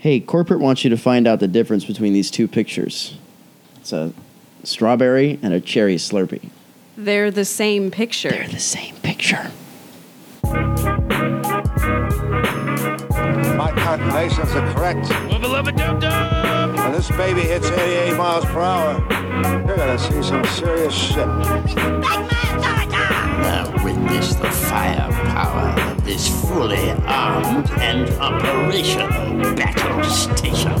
Hey, corporate wants you to find out the difference between these two pictures. It's a strawberry and a cherry Slurpee. They're the same picture. They're the same picture. My calculations are correct. When this baby hits 88 miles per hour, you're gonna see some serious shit. Now witness the firepower of this fully armed and operational battle station.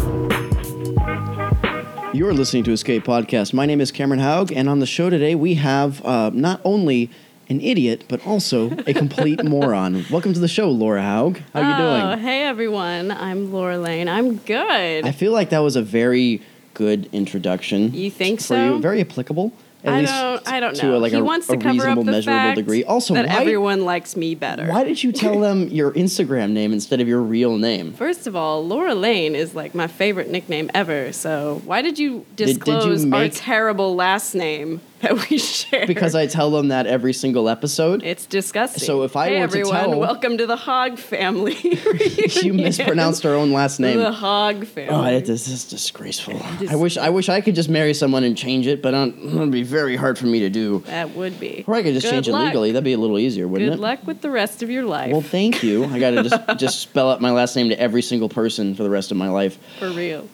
You're listening to Escape Podcast. My name is Cameron Haug, and on the show today we have uh, not only an idiot but also a complete moron. Welcome to the show, Laura Haug. How are you Oh, doing? hey everyone. I'm Laura Lane. I'm good. I feel like that was a very good introduction. You think for so? You. Very applicable. At I least don't. I don't to know. a, like he a, wants a to cover reasonable, up the measurable fact degree. Also, that why, everyone likes me better. why did you tell them your Instagram name instead of your real name? First of all, Laura Lane is like my favorite nickname ever. So why did you did you disclose our terrible last name that we share? Because I tell them that every single episode. it's disgusting. So if I hey were to everyone, tell- welcome to the Hog family. you mispronounced our own last name. The Hog family. Oh, it, this is disgraceful. I wish I wish I could just marry someone and change it, but it would be very hard for me to do. that would be. Or I could just Good change it legally. That'd be a little easier, wouldn't Good it? Good luck with the rest of your life. Well, thank you. I got to just just spell out my last name to every single person for the rest of my life. for real.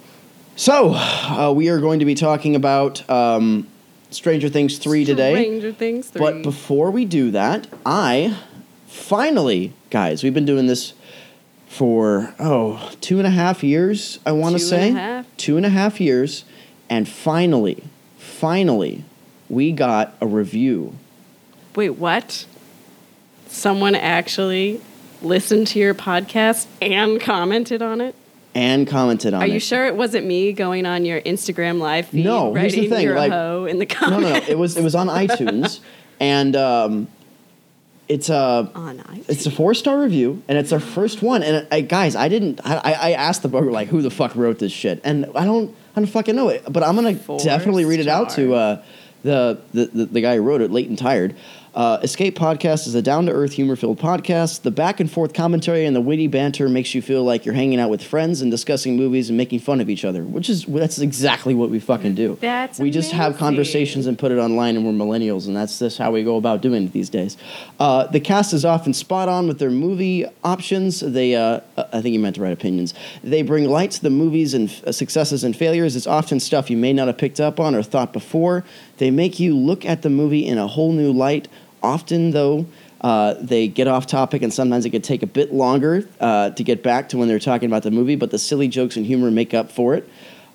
So, uh, we are going to be talking about um, Stranger Things 3 today. Stranger Things 3. But before we do that, I finally, guys, we've been doing this for, oh, two and a half years, I want to Two and say. a half? Two and a half years. And finally, finally, we got a review. Wait, what? Someone actually listened to your podcast and commented on it? And commented on Are it. Are you sure it wasn't me going on your Instagram live feed No, here's the thing, like- in the No, comments? no, no. It was it was on iTunes, and um, it's a on iTunes. it's a four star review, and it's our first one. And I, guys, I didn't. I, I I asked the broker like, who the fuck wrote this shit, and I don't I don't fucking know it. But I'm gonna Four definitely read it out to uh, the, the the the guy who wrote it, late and tired. Uh, Escape Podcast is a down to earth, humor filled podcast. The back and forth commentary and the witty banter makes you feel like you're hanging out with friends and discussing movies and making fun of each other, which is that's exactly what we fucking do. That's we just have conversations and put it online, and we're millennials, and that's just how we go about doing it these days. Uh, the cast is often spot on with their movie options. They, uh, I think you meant to write opinions. They bring light to the movies and f- successes and failures. It's often stuff you may not have picked up on or thought before. They make you look at the movie in a whole new light. Often, though. Uh, they get off topic, and sometimes it could take a bit longer uh, to get back to when they're talking about the movie. But the silly jokes and humor make up for it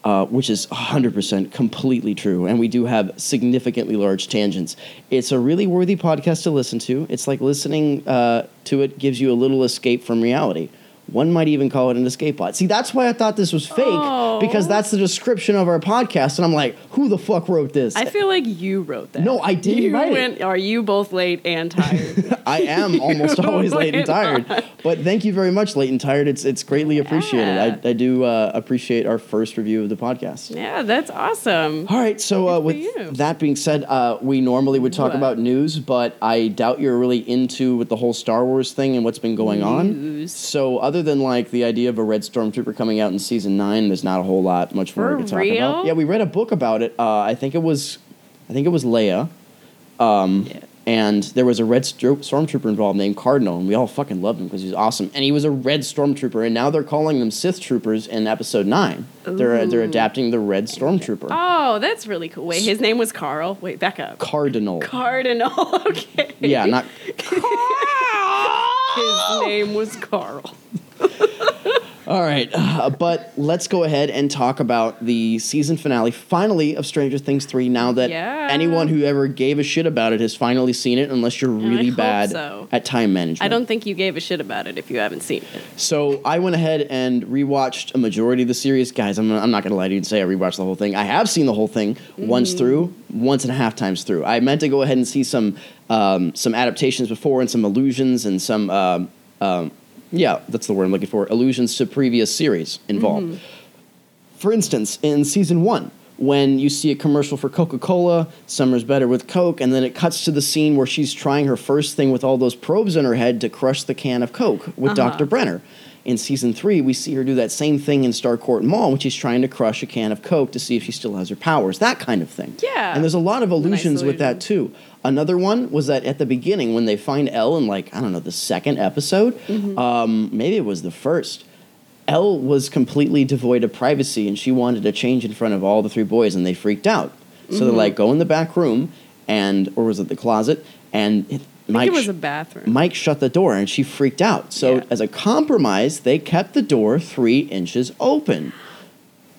uh, which is 100% completely true. And we do have significantly large tangents. It's a really worthy podcast to listen to. It's like listening uh, to it gives you a little escape from reality. One might even call it an escape pod. See, that's why I thought this was fake, Oh. because that's the description of our podcast. And I'm like, who the fuck wrote this? I feel like you wrote that. No, I didn't you write it. went, Are you both late and tired? I am almost always late and tired. But thank you very much, late and tired. It's it's greatly appreciated. Yeah. I, I do uh, appreciate our first review of the podcast. yeah, that's awesome. All right, so uh, with you. that being said, uh, we normally would talk What? about news, but I doubt you're really into with the whole Star Wars thing and what's been going on. News. So, other than like the idea of a red stormtrooper coming out in season nine, there's not a whole lot much more For we can talk real? about. Yeah, we read a book about it. Uh, I think it was, I think it was Leia, um, Yeah. and there was a red stro- stormtrooper involved named Cardinal, and we all fucking loved him because he was awesome. And he was a red stormtrooper, and now they're calling them Sith troopers in Episode nine. They're they're adapting the red stormtrooper. Oh, that's really cool. Wait, his name was Carl. Wait, back up. Cardinal. Cardinal. Okay. yeah, not His name was Carl. all right. Uh, but let's go ahead and talk about the season finale, finally of Stranger Things three. Now that Yeah. anyone who ever gave a shit about it has finally seen it, unless you're really bad so. at time management. I don't think you gave a shit about it if you haven't seen it. So I went ahead and rewatched a majority of the series. Guys, I'm, I'm not going to lie to you and say I rewatched the whole thing. I have seen the whole thing Mm-hmm. once through, once and a half times through. I meant to go ahead and see some um, some adaptations before and some allusions and some, um, um, yeah, that's the word I'm looking for, allusions to previous series involved. Mm-hmm. For instance, in season one, when you see a commercial for Coca Cola, summer's better with Coke, and then it cuts to the scene where she's trying her first thing with all those probes in her head to crush the can of Coke with Uh-huh. Dr. Brenner. In season three, we see her do that same thing in Starcourt Mall when she's trying to crush a can of Coke to see if she still has her powers, that kind of thing. Yeah. And there's a lot of nice illusions with that too. Another one was that at the beginning, when they find El in, like, I don't know, the second episode, Mm-hmm. um, maybe it was the first. El was completely devoid of privacy and she wanted to change in front of all the three boys and they freaked out. So Mm-hmm. they're like, go in the back room and, or was it the closet? And Mike, think it was a bathroom. Mike shut the door and she freaked out. So Yeah. as a compromise, they kept the door three inches open.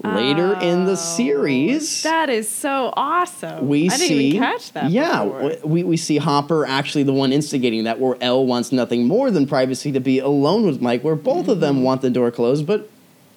Later in the series, Oh, That is so awesome. we I didn't see even catch that. yeah before. we, we see hopper actually the one instigating that where l wants nothing more than privacy to be alone with mike where both of Mm-hmm. them want the door closed but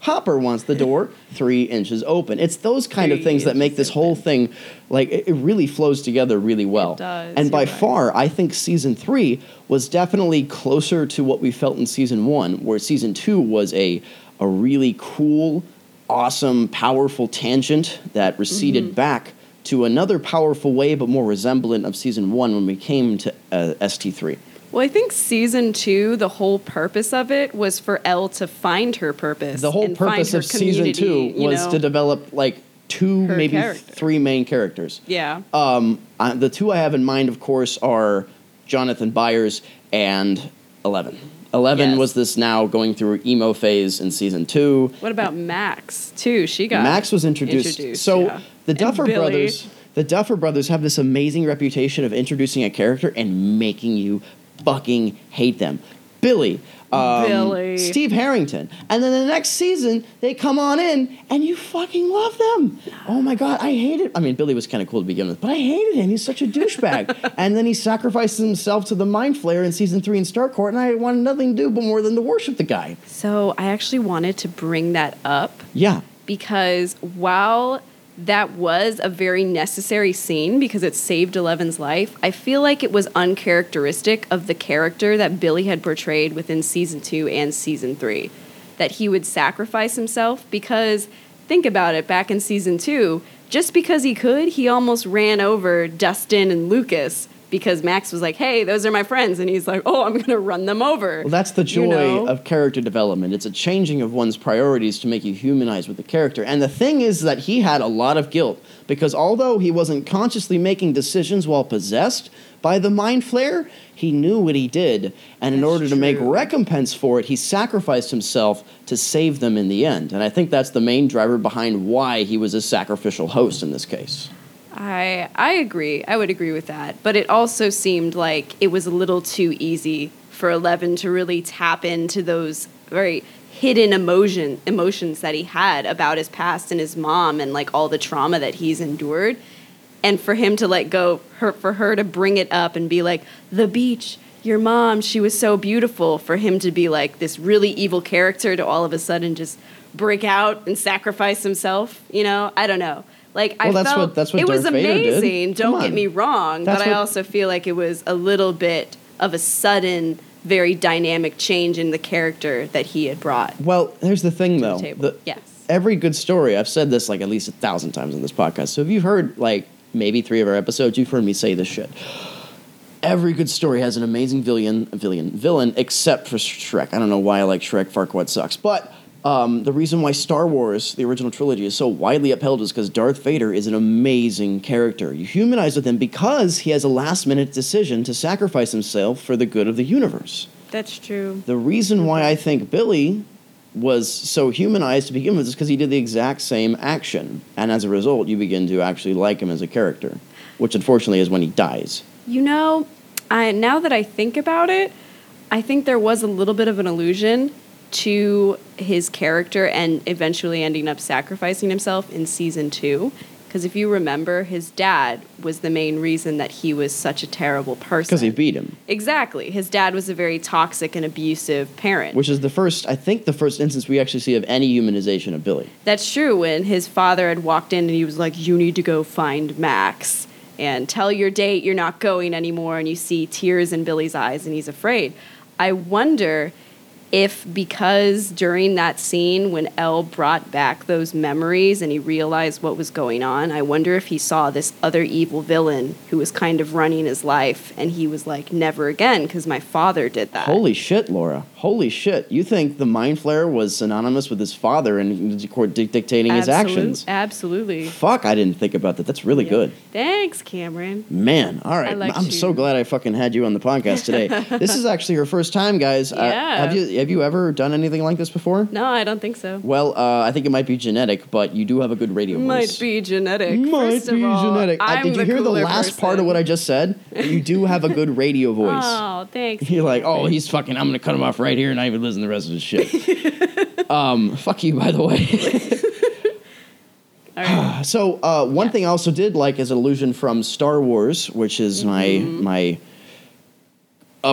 hopper wants the door three inches open it's those kind of things that make this whole thing like it, really flows together really well does, and by right. far i think season three was definitely closer to what we felt in season one where season two was a a really cool awesome, powerful tangent that receded Mm-hmm. back to another powerful way, but more resemblant of season one when we came to uh, ST3. Well, I think season two, the whole purpose of it was for El to find her purpose. The whole purpose of season two you was know? to develop like two, Her maybe character. three main characters. Yeah. Um, uh, the two I have in mind, of course, are Jonathan Byers and Eleven. Eleven Yes. was this now going through emo phase in season two. what about Max too? She got Max was introduced. so yeah. the Duffer brothers, the Duffer brothers have this amazing reputation of introducing a character and making you fucking hate them. Billy, um, Billy. Steve Harrington, and then the next season they come on in and you fucking love them. Oh my god, I hated. I mean, Billy was kind of cool to begin with, but I hated him. He's such a douchebag. and then he sacrifices himself to the Mind Flayer in season three in Starcourt, and I wanted nothing to do but more than to worship the guy. So I actually wanted to bring that up Yeah. because while that was a very necessary scene because it saved Eleven's life, I feel like it was uncharacteristic of the character that Billy had portrayed within season two and season three. That he would sacrifice himself because, think about it, back in season two, just because he could, he almost ran over Dustin and Lucas because Max was like, hey, those are my friends. And he's like, oh, I'm going to run them over. Well, that's the joy You know? of character development. It's a changing of one's priorities to make you humanize with the character. And the thing is that he had a lot of guilt because although he wasn't consciously making decisions while possessed by the mind flayer, he knew what he did. And in That's order to make recompense for it, he sacrificed himself to save them in the end. And I think that's the main driver behind why he was a sacrificial host in this case. I I agree. I would agree with that. But it also seemed like it was a little too easy for Eleven to really tap into those very hidden emotion emotions that he had about his past and his mom and like all the trauma that he's endured. And for him to let go her for her to bring it up and be like, the beach, your mom, she was so beautiful, for him to be like this really evil character to all of a sudden just break out and sacrifice himself, you know? I don't know. Like I that's felt what- that's what it was Darth did. amazing. Don't get me wrong, That's but I also feel like it was a little bit of a sudden, very dynamic change in the character that he had brought. Well, here's the thing, though. table. The- Yes. Every good story, I've said this like at least a thousand times on this podcast. So if you've heard like maybe three of our episodes, you've heard me say this shit. Every good story has an amazing villain, villain, villain, except for Shrek. I don't know why I like Shrek. Farquaad sucks. But um, the reason why Star Wars, the original trilogy, is so widely upheld is because Darth Vader is an amazing character. You humanize with him because he has a last minute decision to sacrifice himself for the good of the universe. That's true. The reason why I think Billy was so humanized to begin with is because he did the exact same action. And as a result, you begin to actually like him as a character, which unfortunately is when he dies. You know, I now that I think about it, I think there was a little bit of an illusion to his character and eventually ending up sacrificing himself in season 2 because if you remember his dad was the main reason that he was such a terrible person. Because he beat him. Exactly. His dad was a very toxic and abusive parent. Which is the first, I think, the first instance we actually see of any humanization of Billy. That's true. When his father had walked in and he was like, You need to go find Max and tell your date you're not going anymore. And you see tears in Billy's eyes and he's afraid. I wonder if because during that scene when El brought back those memories and he realized what was going on, I wonder if he saw this other evil villain who was kind of running his life and he was like, never again, because my father did that. Holy shit, Laura. Holy shit. You think the mind flayer was synonymous with his father and dic- dictating his actions? Absolutely. Fuck, I didn't think about that. That's really good. Thanks, Cameron. Man, all right. I'm you. so glad I fucking had you on the podcast today. this is actually her first time, guys. Uh, Yeah. have you have you ever done anything like this before? No, I don't think so. Well, uh, I think it might be genetic, but you do have a good radio voice. Might be genetic. Might First be all, genetic. I'm did you the hear the last part of what I just said? You do have a good radio voice. Oh, thanks. You're like, oh, he's fucking. I'm gonna cut him off right here, and not even listen to the rest of his shit. um, fuck you, by the way. All right. so uh, one Yeah. thing I also did like is an allusion from Star Wars, which is Mm-hmm. my my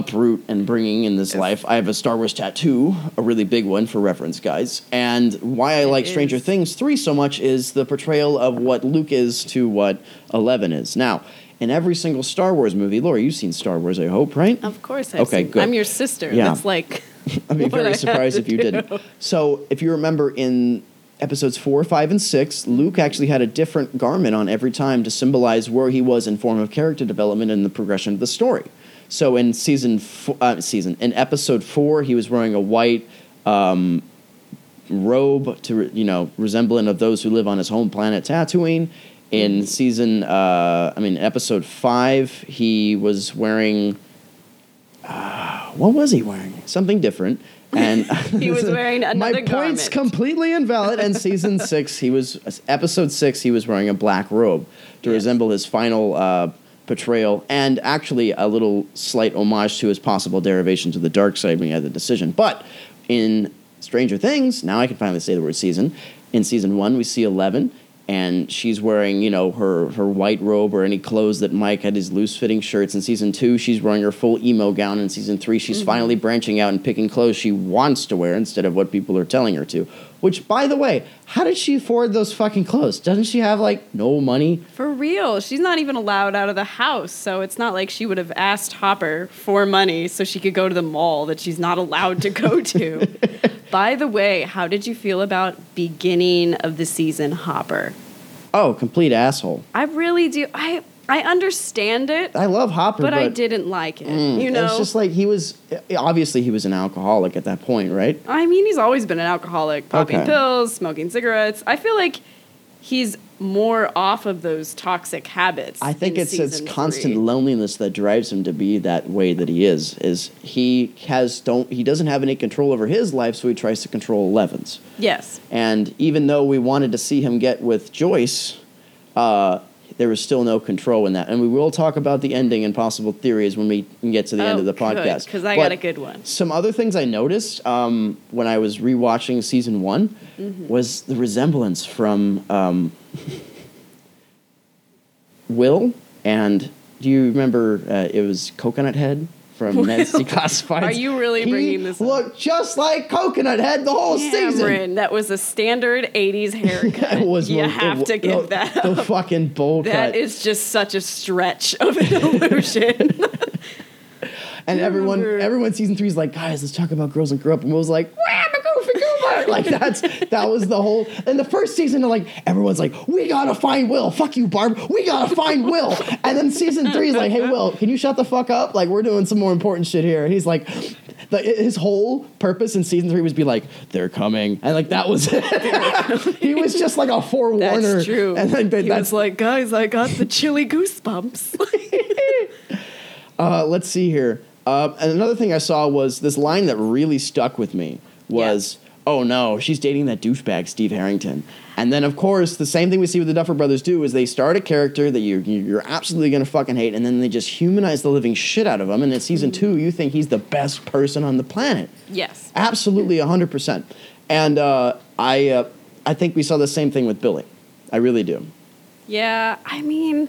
uproot and bringing in this life. I have a Star Wars tattoo, a really big one for reference, guys. And why I like Stranger. Things three so much is the portrayal of what Luke is to what Eleven is. Now, in every single Star Wars movie, Laura, you've seen Star Wars, I hope, right? Of course, I've Okay, seen- good. I'm your sister. Yeah. That's like. I'd be I very surprised if you do. didn't. So, if you remember in episodes four, five, and six, Luke actually had a different garment on every time to symbolize where he was in form of character development and the progression of the story. So, in season, fo- uh, season in episode four, he was wearing a white um, robe to re- you know resemblant of those who live on his home planet Tatooine. In season, uh, I mean, episode five, he was wearing what was he wearing? Something different. And He was wearing My another point's completely invalid. And season six, he was episode six. He was wearing a black robe to Yes. resemble his final uh, portrayal, and actually a little slight homage to his possible derivation to the dark side when he had the decision. But in Stranger Things, now I can finally say the word season. In season one, we see Eleven, and she's wearing, you know, her her white robe or any clothes that Mike had his loose fitting shirts. In season two, she's wearing her full emo gown. In season three, she's mm-hmm. finally branching out and picking clothes she wants to wear instead of what people are telling her to. Which, by the way, how did she afford those fucking clothes? Doesn't she have like no money? For real, she's not even allowed out of the house, so it's not like she would have asked Hopper for money so she could go to the mall that she's not allowed to go to. By the way, how did you feel about beginning of the season Hopper? Oh, complete asshole. I really do. I I understand it, I love Hopper, but, but, I didn't like it. mm, you know, it's just like he was. Obviously, he was an alcoholic at that point, right? I mean, he's always been an alcoholic, popping Okay. pills, smoking cigarettes. I feel like he's more off of those toxic habits. I think in it's it's constant three. loneliness that drives him to be that way that he is. Is he has don't he doesn't have any control over his life, so he tries to control Eleven's. Yes. And even though we wanted to see him get with Joyce, uh, there was still no control in that. And we will talk about the ending and possible theories when we get to the end of the podcast. Because Oh, I But got a good one. Some other things I noticed um, when I was rewatching season one Mm-hmm. was the resemblance from um, Will and do you remember uh, it was Coconut Head from Ned's Declassified? Are you really he bringing this up? Looked just like Coconut Head the whole season. Cameron, that was a standard '80s haircut. It was you have it to give the, that the fucking bowl That cut. is just such a stretch of an illusion. And everyone, remember- everyone season three is like, guys, let's talk about girls and grow up. And Will's like, "Wah, I'm a goofy goober. like that's that was the whole. And the first season, like everyone's like, we gotta find Will. Fuck you, Barb. We gotta find Will. And then season three is like, hey, Will, can you shut the fuck up? Like we're doing some more important shit here. And he's like. The, his whole purpose in season three was be like, they're coming, and like that was it. he was just like a forewarner. That's true. And like, he that's was like, guys, I got the chilly goosebumps. Uh, let's see here. Uh, and another thing I saw was this line that really stuck with me was, "Oh no, she's dating that douchebag Steve Harrington." And then, of course, the same thing we see with the Duffer Brothers do is they start a character that you're you're absolutely gonna fucking hate, and then they just humanize the living shit out of him. And in season two, you think he's the best person on the planet. yes. Absolutely, hundred percent. And uh, I uh, I think we saw the same thing with Billy. I really do. Yeah, I mean,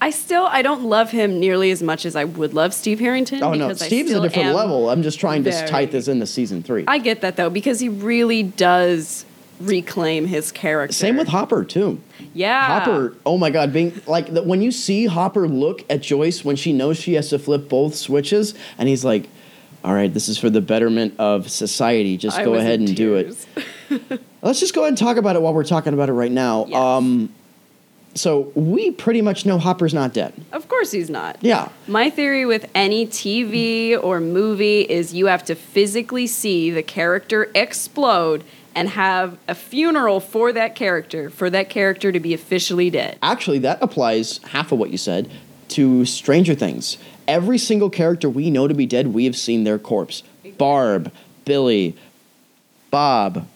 I still I don't love him nearly as much as I would love Steve Harrington. Oh no, Steve's a different level. I'm just trying to very- tight this into season three. I get that though because he really does reclaim his character. Same with Hopper too. yeah Hopper, oh my God, being like the, when you see Hopper look at Joyce when she knows she has to flip both switches, and he's like, all right, this is for the betterment of society. Just I go ahead and do it. Let's just go ahead and talk about it while we're talking about it right now. Yes. Um, so we pretty much know Hopper's not dead. Of course he's not. Yeah. My theory with any TV or movie is you have to physically see the character explode and have a funeral for that character, for that character to be officially dead. Actually, that applies half of what you said to Stranger Things. Every single character we know to be dead, we have seen their corpse. Barb, Billy, Bob.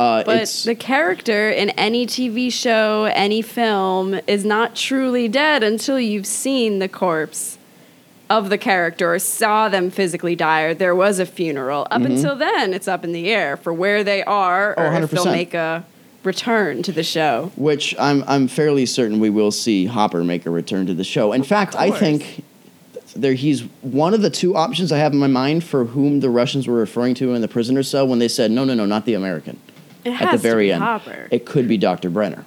Uh, But the character in any TV show, any film, is not truly dead until you've seen the corpse of the character or saw them physically die or there was a funeral. Up until then, it's up in the air for where they are Mm-hmm. Oh, or if they'll make a return to the show. which I'm I'm fairly certain we will see Hopper make a return to the show. In fact, I think there he's one of the two options I have in my mind for whom the Russians were referring to in the prisoner cell when they said no no no not the American at the very end. Hopper. It could be Dr. Brenner.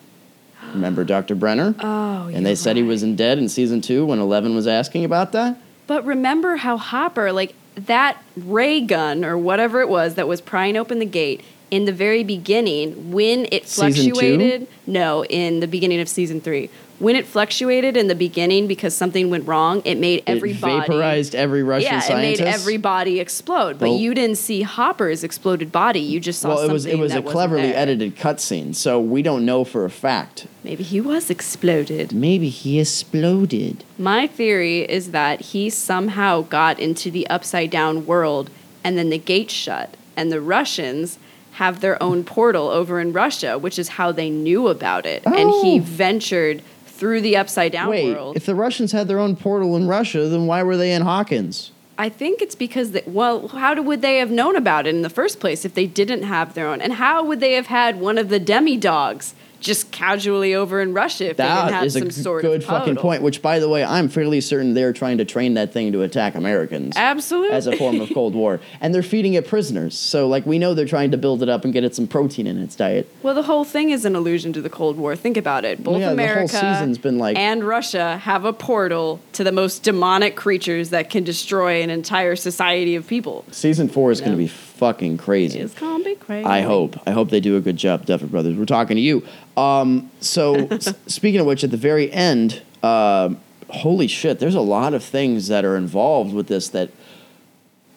Remember Dr. Brenner? oh, and they said he wasn't dead in season two when Eleven was asking about that. But remember how Hopper, like that ray gun or whatever it was that was prying open the gate in the very beginning, when it fluctuated. No, in the beginning of season three. When it fluctuated in the beginning because something went wrong, it made every it vaporized every Russian yeah, scientist. it made every body explode. But Well- you didn't see Hopper's exploded body. You just saw well, it something was it was a cleverly there. edited cutscene, so we don't know for a fact. Maybe he was exploded. Maybe he exploded. My theory is that he somehow got into the upside down world and then the gate shut. And the Russians have their own portal over in Russia, which is how they knew about it. And he Oh. ventured through the upside down Wait, world. if the Russians had their own portal in Russia, then why were they in Hawkins? I think it's because that well, how would they have known about it in the first place if they didn't have their own? And how would they have had one of the demi dogs just casually over in Russia if they didn't have some sort good of fucking point. Which, by the way, I'm fairly certain they're trying to train that thing to attack Americans Absolutely. as a form of Cold War, and they're feeding it prisoners. So, like, we know they're trying to build it up and get it some protein in its diet. Well, the whole thing is an allusion to the Cold War. Think about it. Both Yeah, America like- and Russia have a portal to the most demonic creatures that can destroy an entire society of people. Season four is going to be fucking crazy. It's gonna be crazy. I hope. I hope they do a good job, Duffer Brothers. We're talking to you. Um, so, s- speaking of which, at the very end, um holy shit, there's a lot of things that are involved with this that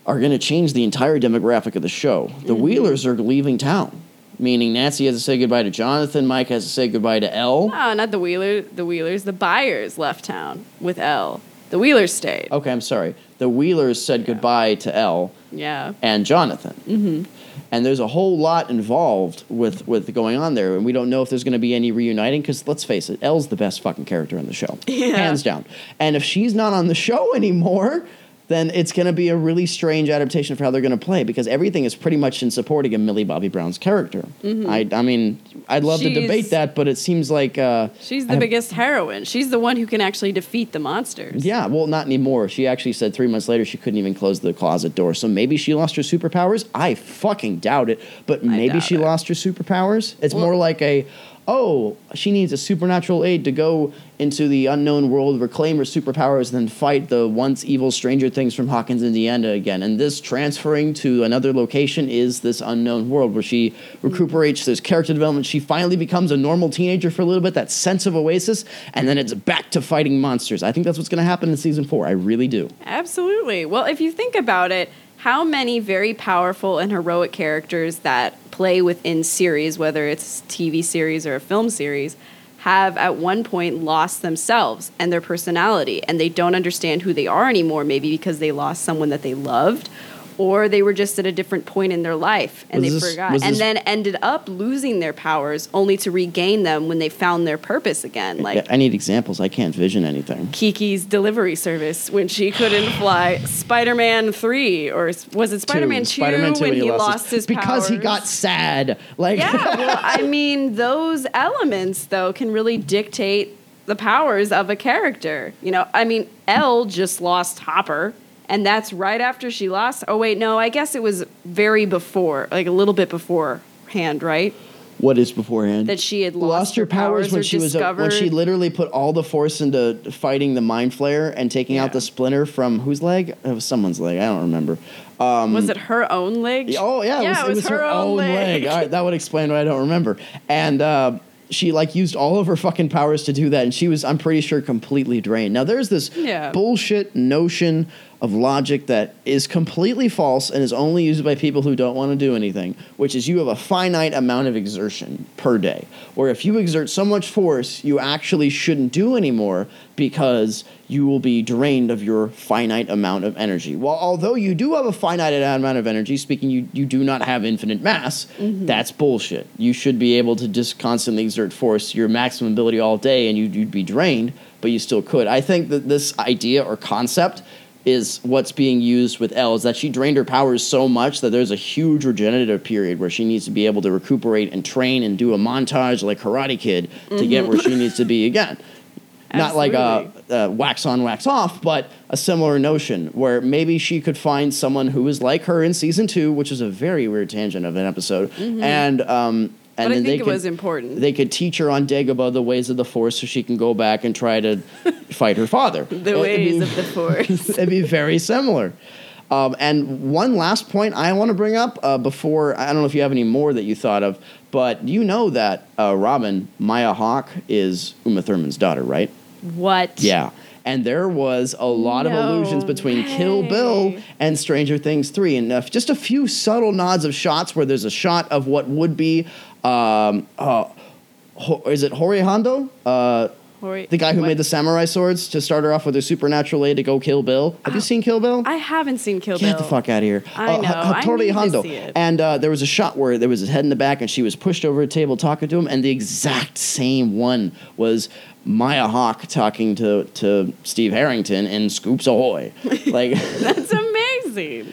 are going to change the entire demographic of the show. The Mm-hmm. Wheelers are leaving town, meaning Nancy has to say goodbye to Jonathan, Mike has to say goodbye to El. Ah, not the Wheeler. The Wheelers. The Byers left town with El. The Wheelers stayed. Okay, I'm sorry. The Wheelers said goodbye to El Yeah. and Jonathan. Mm-hmm. And there's a whole lot involved with with going on there, and we don't know if there's going to be any reuniting. Because let's face it, El's the best fucking character in the show, Yeah. hands down. And if she's not on the show anymore, then it's going to be a really strange adaptation for how they're going to play. Because everything is pretty much in supporting of Millie Bobby Brown's character. I I mean, I'd love to Mm-hmm. Debate that, but it seems like uh, She's the have- biggest heroine. She's the one who can actually defeat the monsters. Yeah, well, not anymore. She actually said three months later she couldn't even close the closet door. So maybe she lost her superpowers. I fucking doubt it. But maybe she it. lost her superpowers. It's Well- more like a, oh, she needs a supernatural aid to go into the unknown world, reclaim her superpowers, and then fight the once evil Stranger Things from Hawkins, Indiana again. And this transferring to another location is this unknown world where she recuperates. There's character development. She finally becomes a normal teenager for a little bit, that sense of oasis, and then it's back to fighting monsters. I think that's what's going to happen in season four. I really do. Absolutely. Well, if you think about it, how many very powerful and heroic characters that play within series, whether it's TV series or a film series, have at one point lost themselves and their personality, and they don't understand who they are anymore, maybe because they lost someone that they loved. Or they were just at a different point in their life and Was they this- forgot. And this- then ended up losing their powers only to regain them when they found their purpose again. Like I need examples. I can't vision anything. Kiki's delivery service when she couldn't fly. Spider-Man three, or was it Spider-Man two, Spider-Man 2 when he lost his because he got sad. Like Yeah, well, I mean, those elements though can really dictate the powers of a character. You know, I mean, l just lost Hopper, and that's right after she lost. Oh wait, no, I guess it was very before, like a little bit beforehand, right? What is beforehand? That she had lost, her powers, when or she was a, when she literally put all the force into fighting the mind flayer and taking Yeah. out the splinter from whose leg? It was someone's leg. I don't remember. was it her own leg? Oh yeah, yeah, it was, her, own leg. All right, that would explain why I don't remember. And uh, she like used all of her fucking powers to do that, and she was, I'm pretty sure, completely drained. Now there's this Yeah. bullshit notion of logic that is completely false and is only used by people who don't want to do anything, which is you have a finite amount of exertion per day. Or if you exert so much force, you actually shouldn't do anymore because you will be drained of your finite amount of energy. Well, although you do have a finite amount of energy, speaking you, you do not have infinite mass, mm-hmm. that's bullshit. You should be able to just constantly exert force your maximum ability all day and you'd, you'd be drained, but you still could. I think that this idea or concept is what's being used with El is that she drained her powers so much that there's a huge regenerative period where she needs to be able to recuperate and train and do a montage like Karate Kid to get where she needs to be again. Not like a, uh wax on, wax off, but a similar notion where maybe she could find someone who is like her in season two, which is a very weird tangent of an episode, and um, and But I think it could, was important. They could teach her on Dagobah the ways of the Force, so she can go back and try to fight her father. the It'd ways be- of the force. It'd be very similar. Um, and one last point I want to bring up uh, before I don't know if you have any more that you thought of, but you know that uh, Robin Maya Hawke is Uma Thurman's daughter, right? what? Yeah. And there was a lot of allusions between Kill Bill and Stranger Things 3. And uh, just a few subtle nods of shots where there's a shot of what would be, um, uh, Ho- is it Hori Hondo? Uh, Hori- the guy who what? made the samurai swords to start her off with her supernatural aid to go kill Bill. Have you seen Kill Bill? I haven't seen Kill Bill. Get the fuck out of here. I Uh, know, H- I Hattori need to see it. And uh, there was a shot where there was his head in the back and she was pushed over a table talking to him, and the exact same one was Maya Hawke talking to, to Steve Harrington in Scoops Ahoy. Like, That's amazing.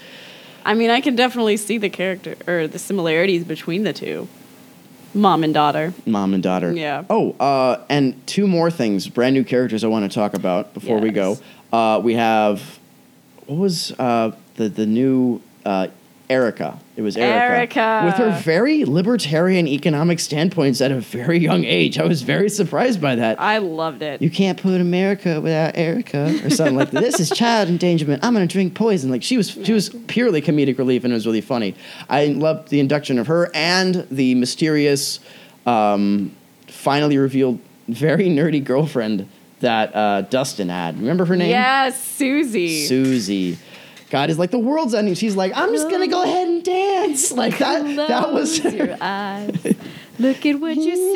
I mean, I can definitely see the character or the similarities between the two. Mom and daughter. mom and daughter. Yeah. Oh, uh, and two more things, brand new characters I want to talk about before we go. Uh, we have, what was uh, the, the new uh, Erica? It was Erica. Erica. With her very libertarian economic standpoints at a very young age. I was very surprised by that. I loved it. you can't put America without Erica or something like that. This is child endangerment. I'm gonna drink poison. Like she was she was purely comedic relief and it was really funny. I loved the induction of her and the mysterious, um, finally revealed very nerdy girlfriend that uh, Dustin had. Remember her name? Yes, Susie. Susie. God is like the world's ending. She's like, I'm just gonna go ahead and dance. Like that. That was Close your eyes. Look at what you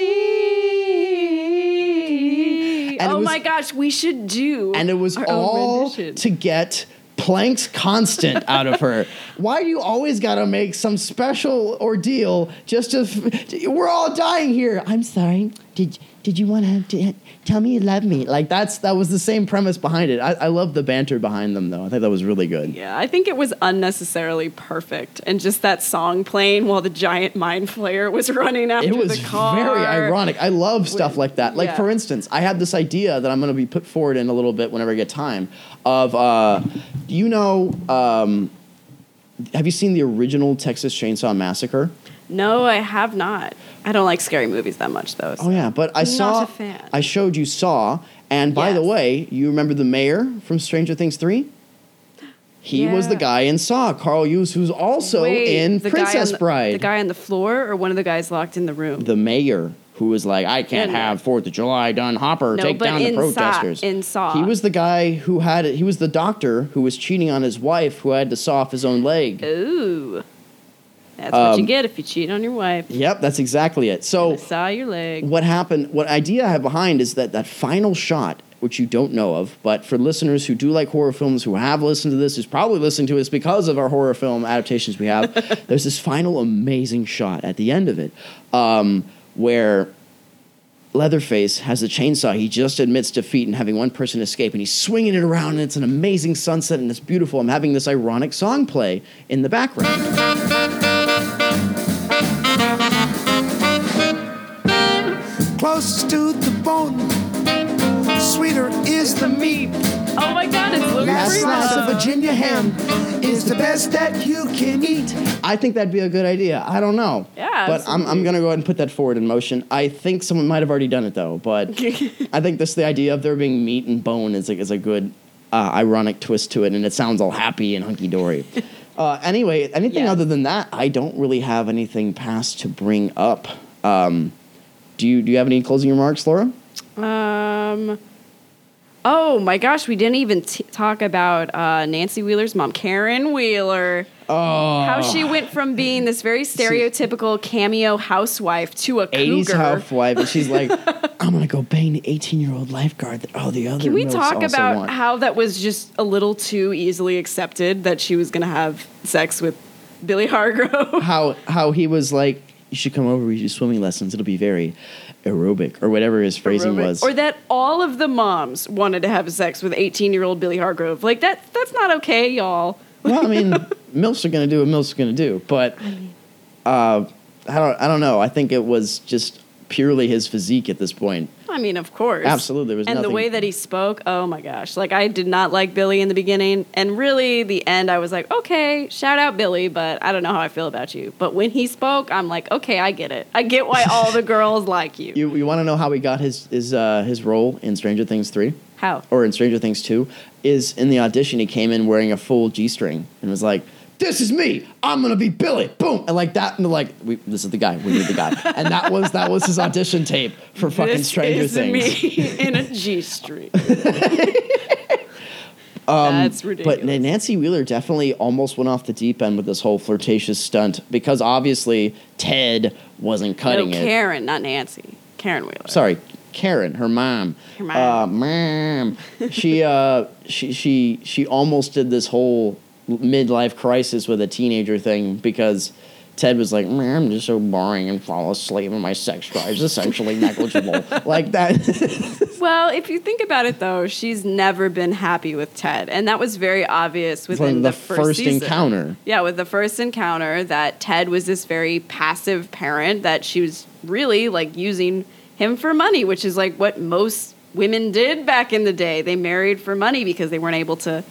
see. And oh was- my gosh, we should do. and it was all to get Planck's constant out of her. Why do you always got to make some special ordeal just to? f- We're all dying here. I'm sorry. Did did you want to tell me you love me? Like that's that was the same premise behind it. I, I love the banter behind them though. I think that was really good. Yeah, I think it was unnecessarily perfect, and just that song playing while the giant mind flayer was running after It was the car. very ironic. I love stuff With- like that. Like yeah. for instance, I had this idea that I'm going to be put forward in a little bit whenever I get time. Of uh, do you know, um, have you seen the original Texas Chainsaw Massacre? No, I have not. I don't like scary movies that much, though. Oh yeah, but I Not saw. a fan. I showed you Saw, and by the way, you remember the mayor from Stranger Things three? He was the guy in Saw, Cary Elwes, who's also Wait, in Princess the, Bride. The guy on the floor, or one of the guys locked in the room. the mayor who was like, I can't Yeah, have Fourth of July done. Hopper, No, take down the Saw- protesters. in Saw. he was the guy who had it. He was the doctor who was cheating on his wife, who had to saw off his own leg. Ooh, that's what you Um, get if you cheat on your wife. Yep, that's exactly it. I So saw your leg. what happened? What idea I have behind is that that final shot. Which you don't know of, but for listeners who do like horror films, who have listened to this, who's probably listening to us because of our horror film adaptations we have, there's this final amazing shot at the end of it, um, where Leatherface has a chainsaw. He just admits defeat and having one person escape, and he's swinging it around, and it's an amazing sunset, and it's beautiful. I'm having this ironic song play in the background. Slice of Virginia ham is the best that you can eat. I think that'd be a good idea. I don't know. Yeah, But I'm, I'm going to go ahead and put that forward in motion. I think someone might have already done it, though. But I think this the idea of there being meat and bone is a, is a good uh, ironic twist to it, and it sounds all happy and hunky dory. uh, anyway, anything Yeah. other than that, I don't really have anything past to bring up. Um, do you do you have any closing remarks, Laura? Um. Oh my gosh, we didn't even t- talk about uh, Nancy Wheeler's mom, Karen Wheeler. Oh, How she went from being this very stereotypical cameo housewife to a 80s cougar. housewife, and she's like, I'm gonna go bang the 18 year old lifeguard that all the other. Can we talk about want. how that was just a little too easily accepted that she was going to have sex with Billy Hargrove? how how he was like, you should come over. We do swimming lessons. It'll be very aerobic or whatever his phrasing was. Or that all of the moms wanted to have sex with 18 year old Billy Hargrove. Like, that, that's not okay, y'all. well, I mean, milfs are gonna do what milfs are gonna do, but uh, I don't I don't know. I think it was just purely his physique at this point. I mean, of course. Absolutely, there was and the way that he spoke, oh my gosh. Like, I did not like Billy in the beginning. And really, the end, I was like, okay, shout out Billy, but I don't know how I feel about you. But when he spoke, I'm like, okay, I get it. I get why all the girls like you. You you want to know how he got his his uh, his role in Stranger Things three? How? or in Stranger Things 2 is in the audition he came in wearing a full G-string and was like this is me I'm gonna be Billy boom and like that and like we, this is the guy we need the guy and that was that was his audition tape for fucking this Stranger is Things me in a G string. That's ridiculous. Um, but Nancy Wheeler definitely almost went off the deep end with this whole flirtatious stunt because obviously Ted wasn't no, cutting it Karen, not Nancy. Karen Wheeler. sorry, Karen, her mom. Her mom. Uh, mom. she uh she she she almost did this whole midlife crisis with a teenager thing because Ted was like, "Man, I'm just so boring and fall asleep, and my sex drive is essentially negligible." like that. Well, if you think about it, though, she's never been happy with Ted, and that was very obvious within From the, the first, first encounter. Yeah, with the first encounter, that Ted was this very passive parent that she was really like using him for money, which is like what most women did back in the day. They married for money because they weren't able to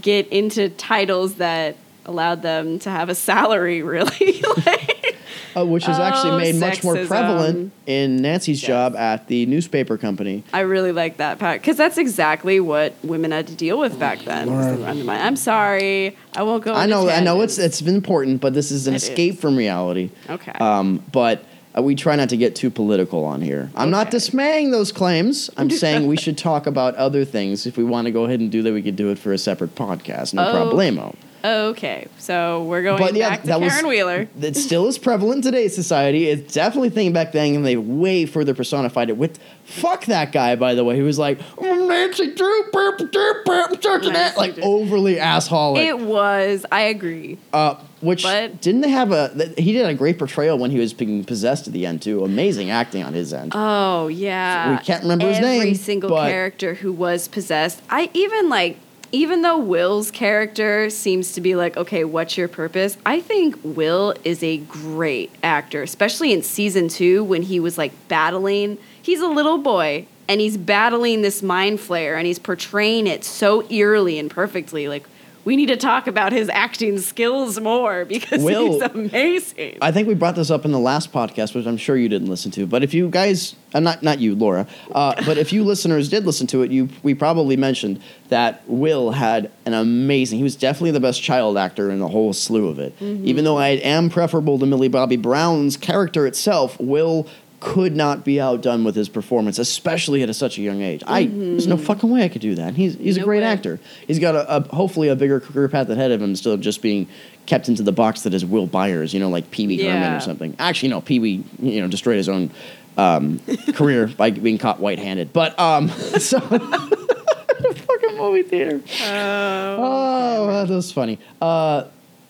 get into titles that allowed them to have a salary. Really, like, uh, which is actually Oh, made much more prevalent in Nancy's Yes. job at the newspaper company. I really like that part because that's exactly what women had to deal with back then. was they were undermined. I'm sorry, I won't go. I into know, I know it's it's important, but this is an It escape is. from reality. Okay. Um, but uh, we try not to get too political on here. I'm not dismaying those claims. I'm saying we should talk about other things. If we want to go ahead and do that, we could do it for a separate podcast. No Oh, problemo. Okay, so we're going But yeah, back to that was Wheeler. It still is prevalent in today's society. It's definitely a thing back then, and they way further personified it with fuck that guy. By the way, who was like "Oh, Nancy Drew, burp, burp, church Nancy like Drew. overly assholic. It was. I agree. Uh, which But- didn't they have a? th- He did a great portrayal when he was being possessed at the end too. Amazing acting on his end. Oh yeah. We can't remember his Every single character who was possessed. I even like. Even though Will's character seems to be like, okay, what's your purpose? I think Will is a great actor, especially in season two when he was like battling. He's a little boy and he's battling this mind flayer and he's portraying it so eerily and perfectly. Like, we need to talk about his acting skills more because Will- he's amazing. I think we brought this up in the last podcast, which I'm sure you didn't listen to. But if you guys, uh, not not you, Laura, uh, but if you listeners did listen to it, you we probably mentioned that Will had an amazing. He was definitely the best child actor in the whole slew of it. Even though I am preferable to Millie Bobby Brown's character itself, Will could not be outdone with his performance, especially at a, such a young age. I there's no fucking way I could do that. He's he's a great way. actor. He's got a, a hopefully a bigger career path ahead of him instead of just being kept into the box that is Will Byers, you know, like Pee Wee Herman or something. Actually, no, Pee Wee, you know, destroyed his own um, career by being caught white-handed. But um, so fucking movie theater. Oh, that was funny. Uh,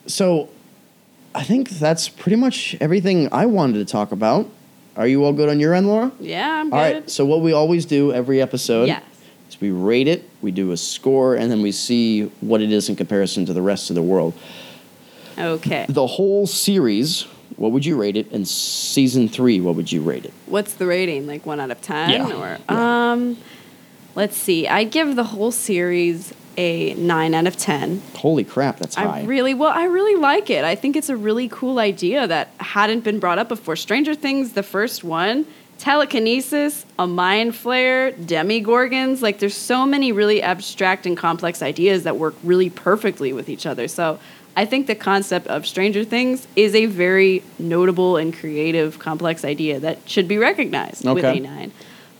so I think that's pretty much everything I wanted to talk about. Are you all good on your end, Laura? yeah, I'm good. All right. So what we always do every episode Yes. is we rate it, we do a score, and then we see what it is in comparison to the rest of the world. Okay. The whole series, what would you rate it? And season three, what would you rate it? What's the rating? Like one out of ten, Yeah, or yeah. um, Let's see. I'd give the whole series a nine out of ten. Holy crap, that's high. I really well, I really like it. I think it's a really cool idea that hadn't been brought up before. Stranger Things, the first one, telekinesis, a mind flayer, demogorgons. Like there's so many really abstract and complex ideas that work really perfectly with each other. So I think the concept of Stranger Things is a very notable and creative, complex idea that should be recognized with A9.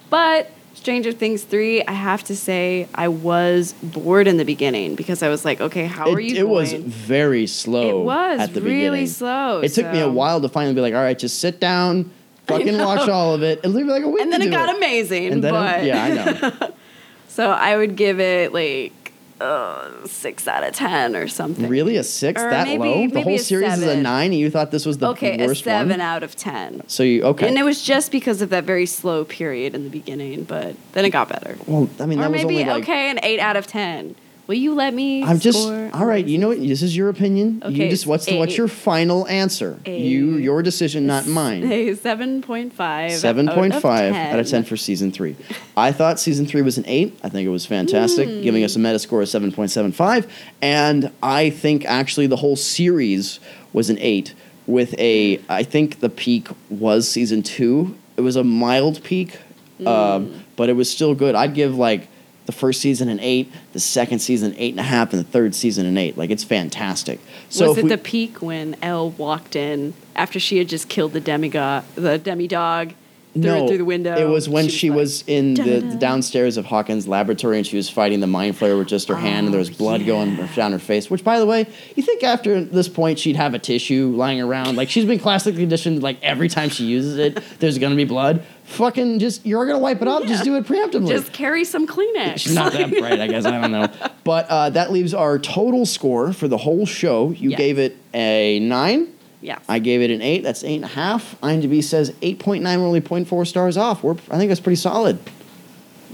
But Stranger Things 3, I have to say, I was bored in the beginning because I was like, okay, how it, are you it was very slow. It was at the really beginning. slow, It took me a while to finally be like, all right, just sit down, fucking watch all of it, me like oh, a week. and then it got amazing. And then, but yeah, I know. so I would give it like uh, six out of ten or something. Really, a six Or that maybe- low? The whole a series is a nine, and you thought this was the Okay, a worst seven one. out of ten. So you okay? And it was just because of that very slow period in the beginning, but then it got better. well, I mean, or that was maybe only like. okay, an eight out of ten. Will you let me? I'm just score? all right. You know what? This is your opinion. you Okay, just what's the, what's your final answer? You Eight. your decision, not mine. A seven point five. Seven point five out of ten for season three. I thought season three was an eight. I think it was fantastic, Hmm. giving us a meta score of seven point seven five. And I think actually the whole series was an eight. With a, I think the peak was season two. It was a mild peak, Hmm. um, but it was still good. I'd give like the first season an eight, the second season eight and a half, and the third season an eight. Like it's fantastic. So was it we- the peak when El walked in after she had just killed the demigod, the demidog, threw no, it through the window? It was when she was, like, in the, the downstairs of Hawkins' laboratory and she was fighting the mind flayer with just her oh, hand and there was Oh, blood going down her face. Which, by the way, you think after this point she'd have a tissue lying around? Like she's been classically conditioned. Like every time she uses it, there's gonna be blood. Fucking just you're gonna wipe it off. Just do it preemptively. Just carry some Kleenex. Not that bright, I guess. I don't know. But uh, that leaves our total score for the whole show. You gave it a nine. Yeah. I gave it an eight. That's eight and a half. IMDb says 8.9. We're only 0.4 stars off. We're, I think that's pretty solid.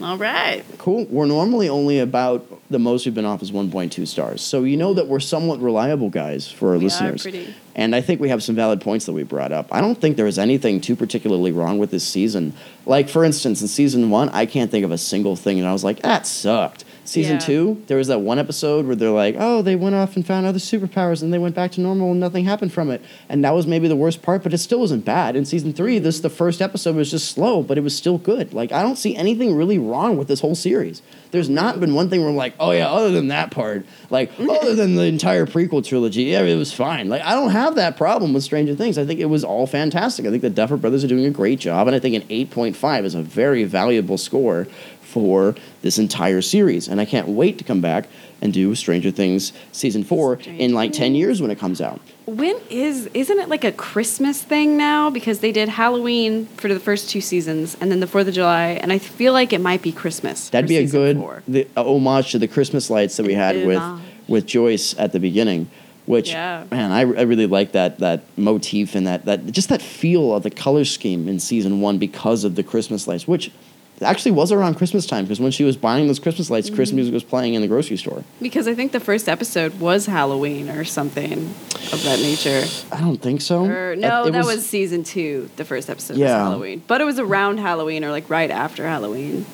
All right. Cool. We're normally only about the most we've been off is 1.2 stars. So you know that we're somewhat reliable guys for our We are listeners. pretty. And I think we have some valid points that we brought up. I don't think there was anything too particularly wrong with this season. Like, for instance, in season one, I can't think of a single thing, and I was like, that sucked. Season Yeah. two, there was that one episode where they're like, oh, they went off and found other superpowers and they went back to normal and nothing happened from it. And that was maybe the worst part, but it still wasn't bad. In season three, this the first episode was just slow, but it was still good. Like, I don't see anything really wrong with this whole series. There's not been one thing where I'm like, oh yeah, other than that part, like mm-hmm. other than the entire prequel trilogy, yeah, it was fine. Like I don't have that problem with Stranger Things. I think it was all fantastic. I think the Duffer Brothers are doing a great job, and I think an 8.5 is a very valuable score for this entire series. And I can't wait to come back and do Stranger Things season four in like 10 years when it comes out. When is isn't it like a Christmas thing now? Because they did Halloween for the first two seasons, and then the Fourth of July, and I feel like it might be Christmas. That'd be a good the, a homage to the Christmas lights that we had with with Joyce at the beginning. Which Yeah. man, I, I really like that that motif and that that just that feel of the color scheme in season one because of the Christmas lights, which actually was around Christmas time because when she was buying those Christmas lights, Christmas Mm-hmm. music was playing in the grocery store. Because I think the first episode was Halloween or something of that nature. I don't think so. Or no, it that was, season two. The first episode Yeah. was Halloween, but it was around Halloween or like right after Halloween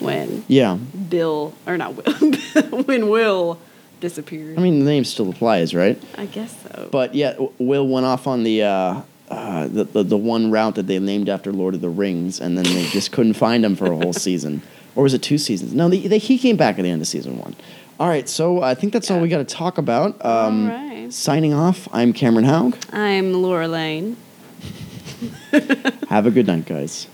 when yeah. Bill or not Will, when Will disappeared. I mean, the name still applies, right? I guess so. But yeah, Will went off on the, uh, uh, the, the the one route that they named after Lord of the Rings, and then they just couldn't find him for a whole season, or was it two seasons? No, they, they, he came back at the end of season one. All right, so I think that's all we got to talk about. Um, All right. Signing off. I'm Cameron Haug. I'm Laura Lane. Have a good night, guys.